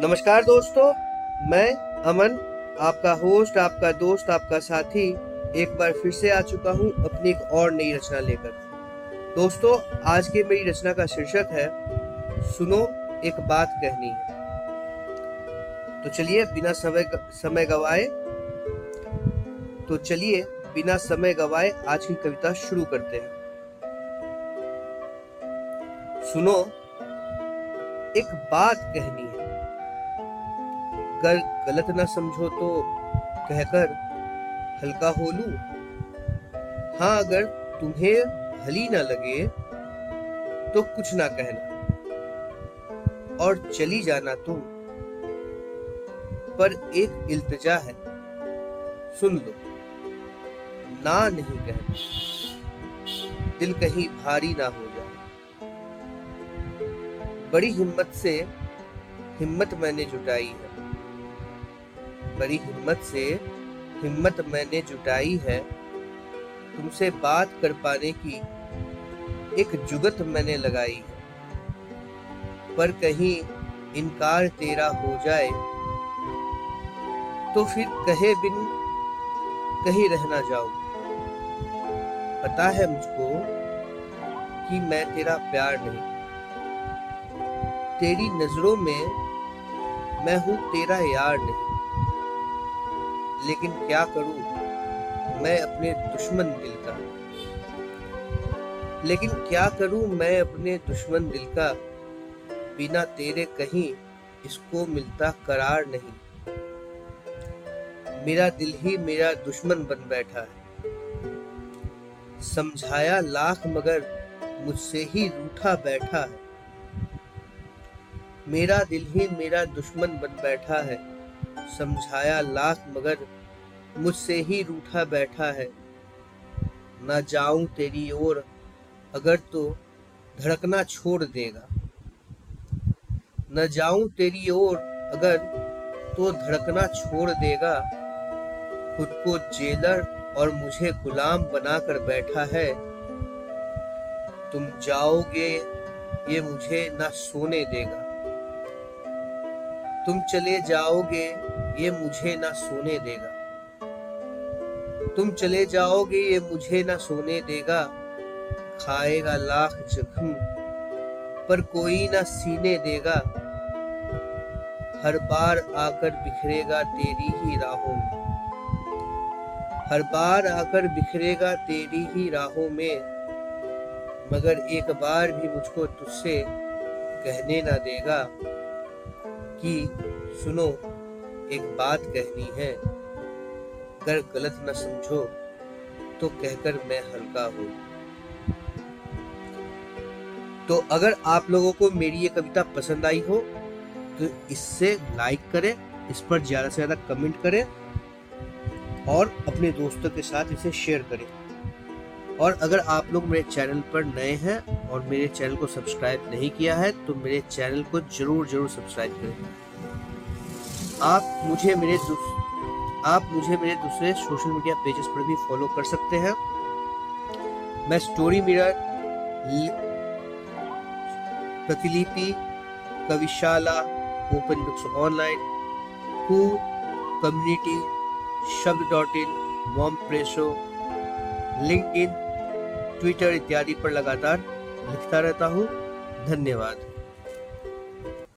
नमस्कार दोस्तों, मैं अमन, आपका होस्ट आपका दोस्त, आपका साथी, एक बार फिर से आ चुका हूँ अपनी एक और नई रचना लेकर। दोस्तों, आज की मेरी रचना का शीर्षक है, सुनो एक बात कहनी है। तो चलिए, बिना समय समय गवाए तो चलिए, बिना समय गवाए आज की कविता शुरू करते हैं। सुनो, एक बात कहनी है। अगर गलत ना समझो तो कहकर हल्का हो लू। हाँ अगर तुम्हें भली ना लगे तो कुछ ना कहना। और चली जाना तुम। पर एक इल्तजा है, सुन लो। ना नहीं कहना। दिल कहीं भारी ना हो जाए। बड़ी हिम्मत से हिम्मत मैंने जुटाई है। बड़ी हिम्मत से, हिम्मत मैंने जुटाई है। तुमसे बात कर पाने की एक जुगत मैंने लगाई है। पर कहीं इनकार तेरा हो जाए तो फिर कहे बिन कहीं रहना जाओ। पता है मुझको कि मैं तेरा प्यार नहीं। तेरी नज़रों में मैं हूँ तेरा यार नहीं। लेकिन क्या करूँ? मैं अपने दुश्मन दिल का। लेकिन क्या करूँ मैं अपने दुश्मन दिल का? बिना तेरे कहीं इसको मिलता करार नहीं। मेरा दिल ही मेरा दुश्मन बन बैठा है। समझाया लाख मगर मुझसे ही रूठा बैठा है। मेरा दिल ही मेरा दुश्मन बन बैठा है। समझाया लाख मगर मुझसे ही रूठा बैठा है। ना जाऊँ तेरी ओर, अगर तो धड़कना छोड़ देगा। न जाऊँ तेरी ओर, अगर तो धड़कना छोड़ देगा। खुद को जेलर और मुझे गुलाम बनाकर बैठा है। तुम जाओगे, ये मुझे ना सोने देगा। तुम चले जाओगे, ये मुझे ना सोने देगा। तुम चले जाओगे, ये मुझे ना सोने देगा। खाएगा लाख जख्म, पर कोई ना सीने देगा। हर बार आकर बिखरेगा तेरी ही राहों में। हर बार आकर बिखरेगा तेरी ही राहों में। मगर एक बार भी मुझको तुझसे कहने ना देगा। कि सुनो, एक बात कहनी है। अगर गलत न समझो तो कहकर मैं हल्का हूँ। तो अगर आप लोगों को मेरी ये कविता पसंद आई हो तो इससे लाइक करें, इस पर ज़्यादा से ज़्यादा कमेंट करें और अपने दोस्तों के साथ इसे शेयर करें। और अगर आप लोग मेरे चैनल पर नए हैं और मेरे चैनल को सब्सक्राइब नहीं किया है तो मेरे चैनल को ज़रूर ज़रूर सब्सक्राइब करें। आप मुझे मेरे आप मुझे मेरे दूसरे सोशल मीडिया पेजेस पर भी फॉलो कर सकते हैं। मैं Story Mirror Pratilipi, Kavishala, open books online community, Shabd dot in, Momspresso LinkedIn Twitter इत्यादि पर लगातार लिखता रहता हूँ। धन्यवाद।